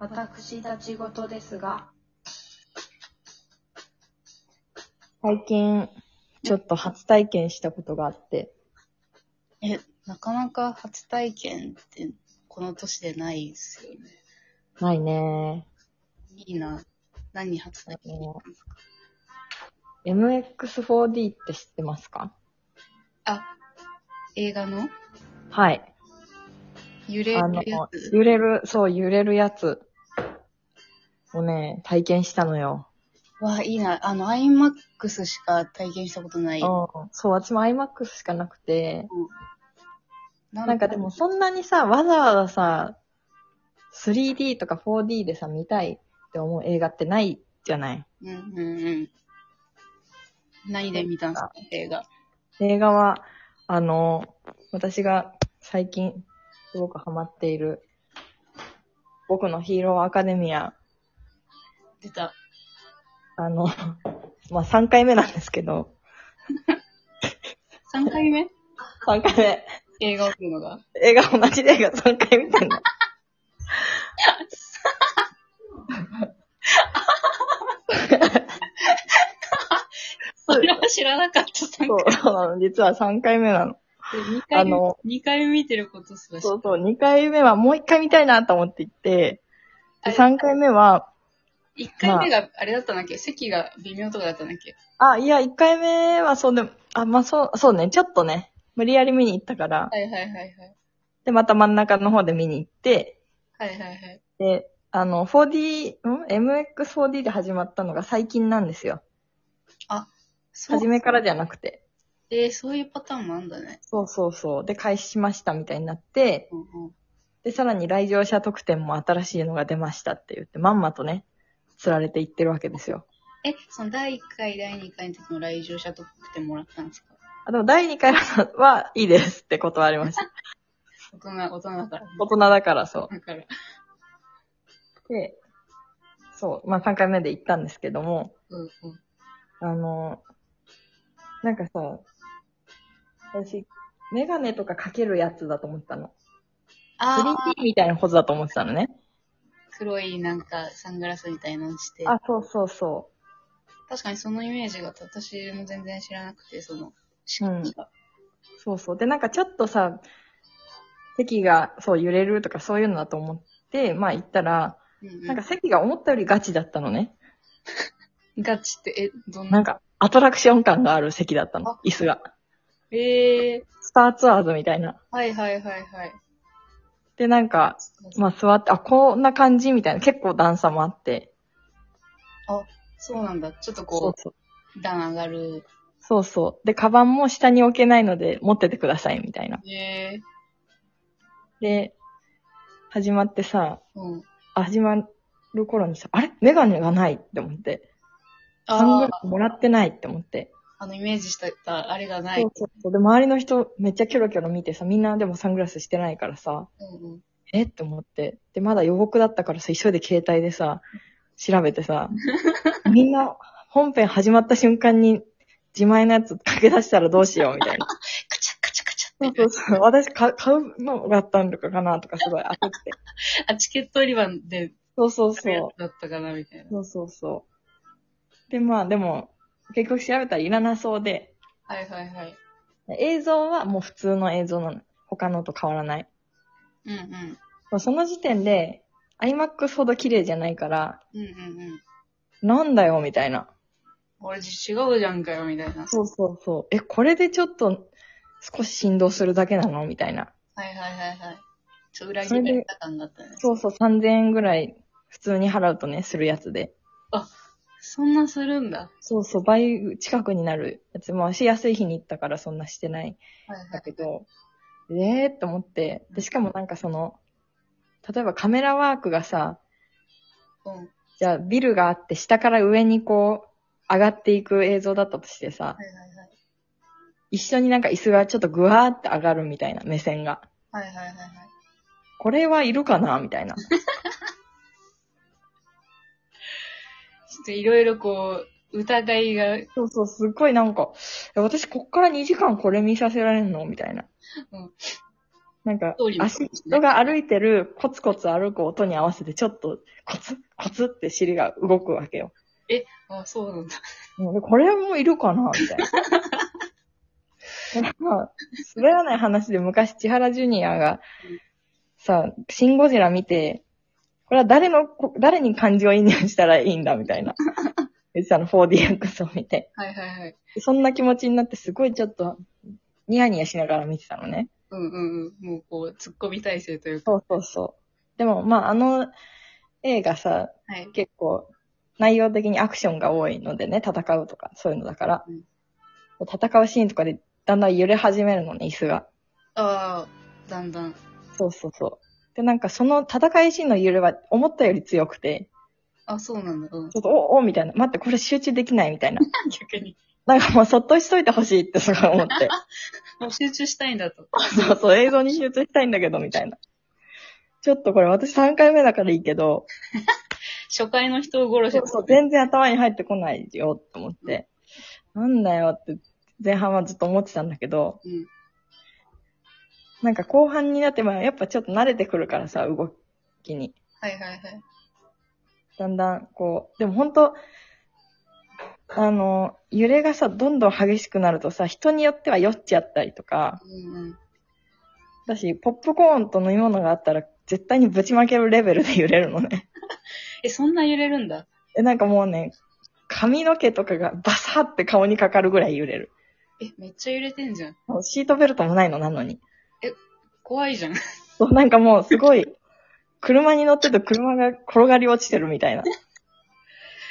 私たち事ですが、最近、ちょっと初体験したことがあって、え、なかなか初体験ってこの年でないですよね。ないね。いいな。何初体験あの MX4D って知ってますか？あ、映画の？はい。揺れあのるやつ、揺れる、そう、揺れるやつをね、体験したのよ。わあ、いいな。あの、IMAX しか体験したことない。うん。そう、私も IMAX しかなくて、ななんかでも、そんなにさ、わざわざさ、3D とか 4D でさ、見たいって思う映画ってないじゃない？うんうんうん。何で見たんですか？映画。映画は、あの、私が最近すごくハマっている、僕のヒーローアカデミア、出た。あの、まあ、3回目なんですけど、3回目？3回目。映画を見るのが。映画同じ映画3回見てんの。それは知らなかった。3そう、そうなの。実は3回目なの。回2回目あの、二回目見てることすら知らそうそう、2回目はもう1回見たいなと思って行って、で3回目は、1回目があれだったんだっけ？席が微妙とかだったんだっけ？あ、いや、1回目はそうでも、あ、まあ、そう、そうね、ちょっとね、無理やり見に行ったから、はいはいはいはい。で、また真ん中の方で見に行って、はいはいはい。で、あの、4D、ん ?MX4D で始まったのが最近なんですよ。そう初めからじゃなくて。えー、そういうパターンもあんだね。そうそうそう。で、開始しましたみたいになって、うんうん。で、さらに来場者特典も新しいのが出ましたって言って、まんまとね、釣られていってるわけですよ。え、その第1回、第2回の時の来場者特典もらったんですか？あ、でも第2回はいいですって断りました。大人、大人だから。大人だからそだから。う。で、そう、まあ3回目で行ったんですけども、うんうん。あの、なんかさ、私、メガネとかかけるやつだと思ったの。あー 3D みたいなことだと思ってたのね。黒いなんかサングラスみたいなのして。あ、そうそうそ確かにそのイメージが私も全然知らなくて、その。う。そうそう。で、なんかちょっとさ、席がそう揺れるとかそういうのだと思って、まあ行ったら、うんうんなんか席が思ったよりガチだったのね。ガチって、え、どんな？なんかアトラクション感がある席だったのあ。椅子が。ええスターツアーズみたいな。はいはいはいはい。で、なんか、まあ座って、あ、こんな感じみたいな。結構段差もあって。そうなんだ。ちょっとそうこそう。う、段上がる。そうそう。で、カバンも下に置けないので持っててくださいみたいな。ええで、始まってさ、うん。あ始まる頃にさ、あれ？メガネがないって思って。あラスもらってないって思って。あ、あのイメージしたあれがない。そうそうそう。で、周りの人めっちゃキョロキョロ見てさ、みんなでもサングラスしてないからさ、うんうん。え？って思って。で、まだ予告だったからさ、急いで携帯でさ、調べてさ、みんな本編始まった瞬間に自前のやつ駆け出したらどうしようみたいな。カチャカチャカチャそうって。そうそう。私か買うのだったんだかなとかすごい焦って。あ、チケット売り場で、そうそうそうだったかなみたいなう。。そうそうそう。で、まあでも、結局調べたらいらなそうで、はいはいはい。映像はもう普通の映像なの。他のと変わらない。うんうん。まあその時点で、IMAX ほど綺麗じゃないから、うんうんうん。なんだよ、みたいな。俺違うじゃんかよ、みたいな。そうそうそう。え、これでちょっと少し振動するだけなのみたいな。はいはいはいはい。ちょ、裏切られた感だったね。そうそう、3000円ぐらい普通に払うとね、するやつで。そんなするんだ。そうそう、倍近くになるやつ。まあ、しやすい日に行ったからそんなしてない。はいはい。だけど、えーって思って。で、しかもなんかその、例えばカメラワークがさ、うん。じゃあビルがあって下から上にこう、上がっていく映像だったとしてさ、はいはいはい。一緒になんか椅子がちょっとぐわーって上がるみたいな目線が。はいはいはいはい。これはいるかなみたいな。ょっといろいろこう、疑いが、そうそう、すっごいなんか、え私こっから2時間これ見させられんのみたいな。うんなんか足、人が歩いてるコツコツ歩く音に合わせてちょっとコツ、コツって尻が動くわけよ。あ、そうなんだ。もうでこれもいるかなみたいな。でまあ、滑らない話で昔千原ジュニアがさ、シンゴジラ見て、これは誰の、こ誰に漢字を移入したらいいんだみたいな。言ってたの 4DX を見て。はいはいはい。そんな気持ちになってすごいちょっと、ニヤニヤしながら見てたのね。うんうんうん。もうこう、突っ込み体制というか。そうそうそう。でも、まあ、あの映画さ、はい。結構、内容的にアクションが多いのでね、戦うとか、そういうのだから、うん戦うシーンとかでだんだん揺れ始めるのね、椅子が。ああ、だんだん。そうそうそう。で、なんかその戦いシーンの揺れは思ったより強くて、あ、そうなんだ。うんち。ょっと、お、お、みたいな。待って、これ集中できないみたいな。逆に。なんかもうそっとしといてほしいってすごい思って。もう集中したいんだと。そうそう、映像に集中したいんだけど、みたいな。ちょっとこれ私3回目だからいいけど、初回の人を殺しそうそう、全然頭に入ってこないよ、と思って。なんだよって、前半はずっと思ってたんだけど、うん。なんか後半になって、まあやっぱちょっと慣れてくるからさ、動きに。はいはいはい。だんだん、こう、でも本当あの、揺れがさ、どんどん激しくなるとさ、人によっては酔っちゃったりとか、うんうん。だし、ポップコーンと飲み物があったら、絶対にぶちまけるレベルで揺れるのね。え、そんな揺れるんだ？え、なんかもうね、髪の毛とかがバサーって顔にかかるぐらい揺れる。え、めっちゃ揺れてんじゃん。シートベルトもないのなのに。怖いじゃん。そうなんかもうすごい、車に乗ってると車が転がり落ちてるみたいな。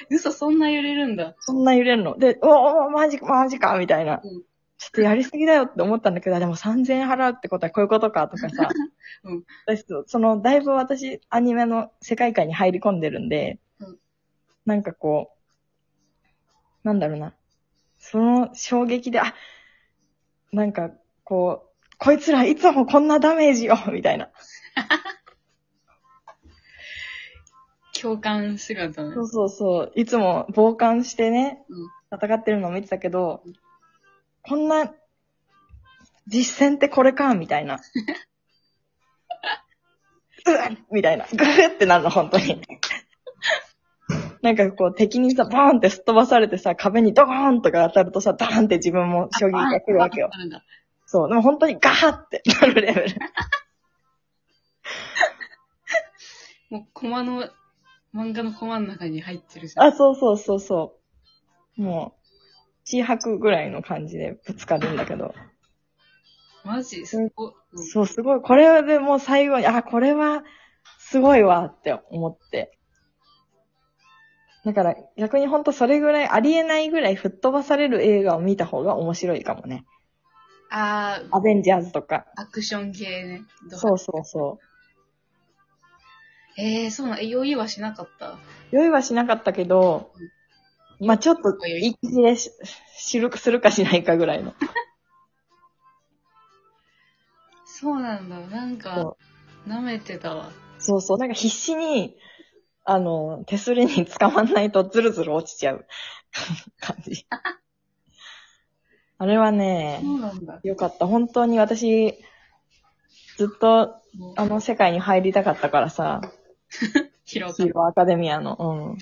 嘘、そんな揺れるんだ。そんな揺れるの。で、おーおーマジか、マジか、みたいな。うんちょっとやりすぎだよって思ったんだけど、でも3000円払うってことはこういうことかとかさ。うん私その、だいぶ私、アニメの世界観に入り込んでるんで、うんなんかこう、なんだろうな。その衝撃で、あ、なんか、こう、こいつらいつもこんなダメージよ みたいな。共感姿ねそ。うそうそう。いつも傍観してね、うん戦ってるのを見てたけど、こんな、実践ってこれかみたいな。うわっみたいな。グフってなるの、本当に。なんかこう敵にさ、バーンってすっ飛ばされてさ、壁にドーンとか当たるとさ、ダーンって自分も衝撃が来るわけよそう。でも本当にガーって なるレベル。もう、コマの、漫画のコマの中に入ってるじゃん。あ、そうそうそうそう。もう、血吐くぐらいの感じでぶつかるんだけど。マジすごい。うんそう、すごい。これでもう最後に、あ、これは、すごいわって思って。だから、逆にほんとそれぐらい、ありえないぐらい吹っ飛ばされる映画を見た方が面白いかもね。あー、アベンジャーズとか。アクション系ね。そうそうそう。えー、そうなん、え、酔いはしなかった？酔いはしなかったけど、まあちょっと、一時でし、知る、するかしないかぐらいの。そうなんだ。なんかそ、舐めてたわ。そうそう。なんか必死に、あの、手すりに捕まんないとズルズル落ちちゃう 感じ。あれはねそ、うなんだ。よかった。本当に私、ずっと、あの世界に入りたかったからさ、広ヒーローアカデミアの。うん。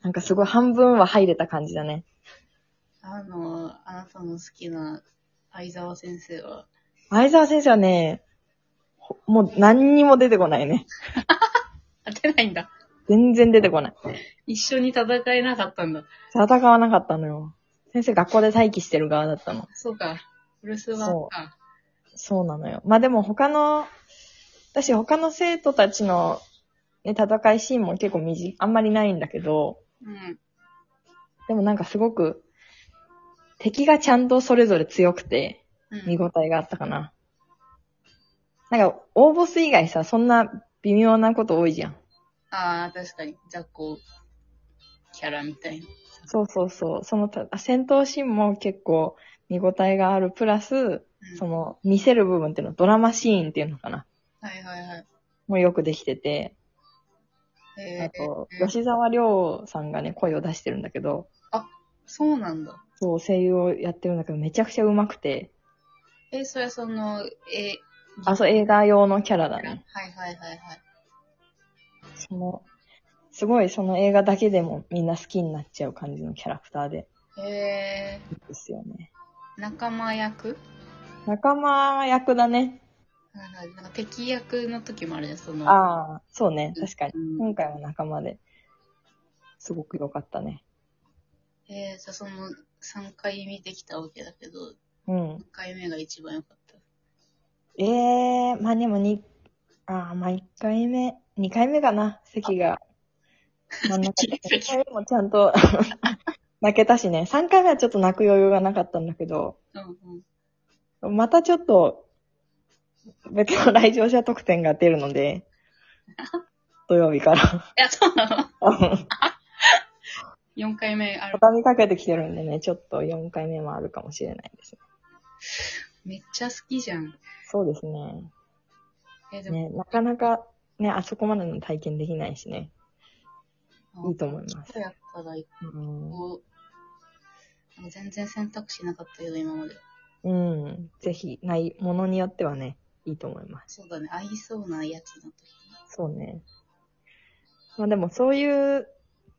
なんかすごい半分は入れた感じだね。た。あの、あなたの好きな相沢先生は、相沢先生はね、ほもう何にも出てこないね。当てないんだ。全然出てこない。一緒に戦えなかったんだ。戦わなかったのよ。先生学校で待機してる側だったの。そうか。お留守番か。そうなのよ。まあでも他の、私他の生徒たちの、ね、戦いシーンも結構短あんまりないんだけど、うん。でもなんかすごく、敵がちゃんとそれぞれ強くて、うん見応えがあったかな。なんか、大ボス以外さ、そんな微妙なこと多いじゃん。ああ、確かに。雑魚キャラみたいな。そうそうそう。そのた、戦闘シーンも結構見応えがある。プラス、うんその、見せる部分っていうの、ドラマシーンっていうのかな。はいはいはい。もうよくできてて、えあと、ー、吉沢亮さんがね、声を出してるんだけど、そうなんだ。そう、声優をやってるんだけど、めちゃくちゃ上手くて、え、それはその、え、あ、そう、映画用のキャラだはいね。はいはいはい。その、すごいその映画だけでもみんな好きになっちゃう感じのキャラクターで、えいいですよね。ー、仲間役？仲間役だね。なんか敵役の時もあるじゃん、その。ああ、そうね、確かに。うん今回は仲間で、すごく良かったね。えー、じゃあその3回見てきたわけだけど、うん。1回目が一番良かった。ええー、まあでもに、ああ、まあ1回目、2回目かな、席が。真ん中で。1回目もちゃんと 泣けたしね。3回目はちょっと泣く余裕がなかったんだけど、うんうん。またちょっと、別の来場者特典が出るので、土曜日から。いや、そうなのうん ?4 回目ある。畳みかけてきてるんでね、ちょっと4回目もあるかもしれないですね。めっちゃ好きじゃん。そうですね。えー、でも、ね、なかなかね、あそこまでの体験できないしね。いいと思います。そうやったら、うんこう、全然選択肢なかったけど、今まで。うん。ぜひ、ない、ものによってはね、いいと思います。そうだね、合いそうなやつの時。そうね。まあでもそういう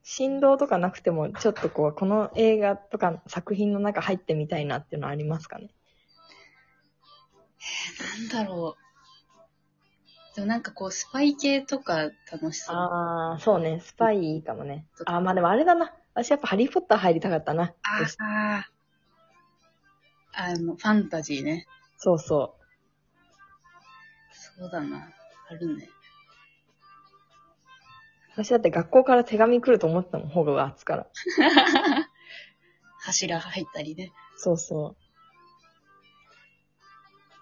振動とかなくても、ちょっとこう、この映画とか作品の中入ってみたいなっていうのはありますかね？なんだろう。でもなんかこう、スパイ系とか楽しそう。ああ、そうね。スパイいいかもねあーまあでもあれだな。私やっぱハリーポッター入りたかったな。ああ。あの、ファンタジーね。そうそそうだな。あるね。う。私だって学校から手紙来ると思ってたもん、ホグワーツから。柱入ったりね。そうそ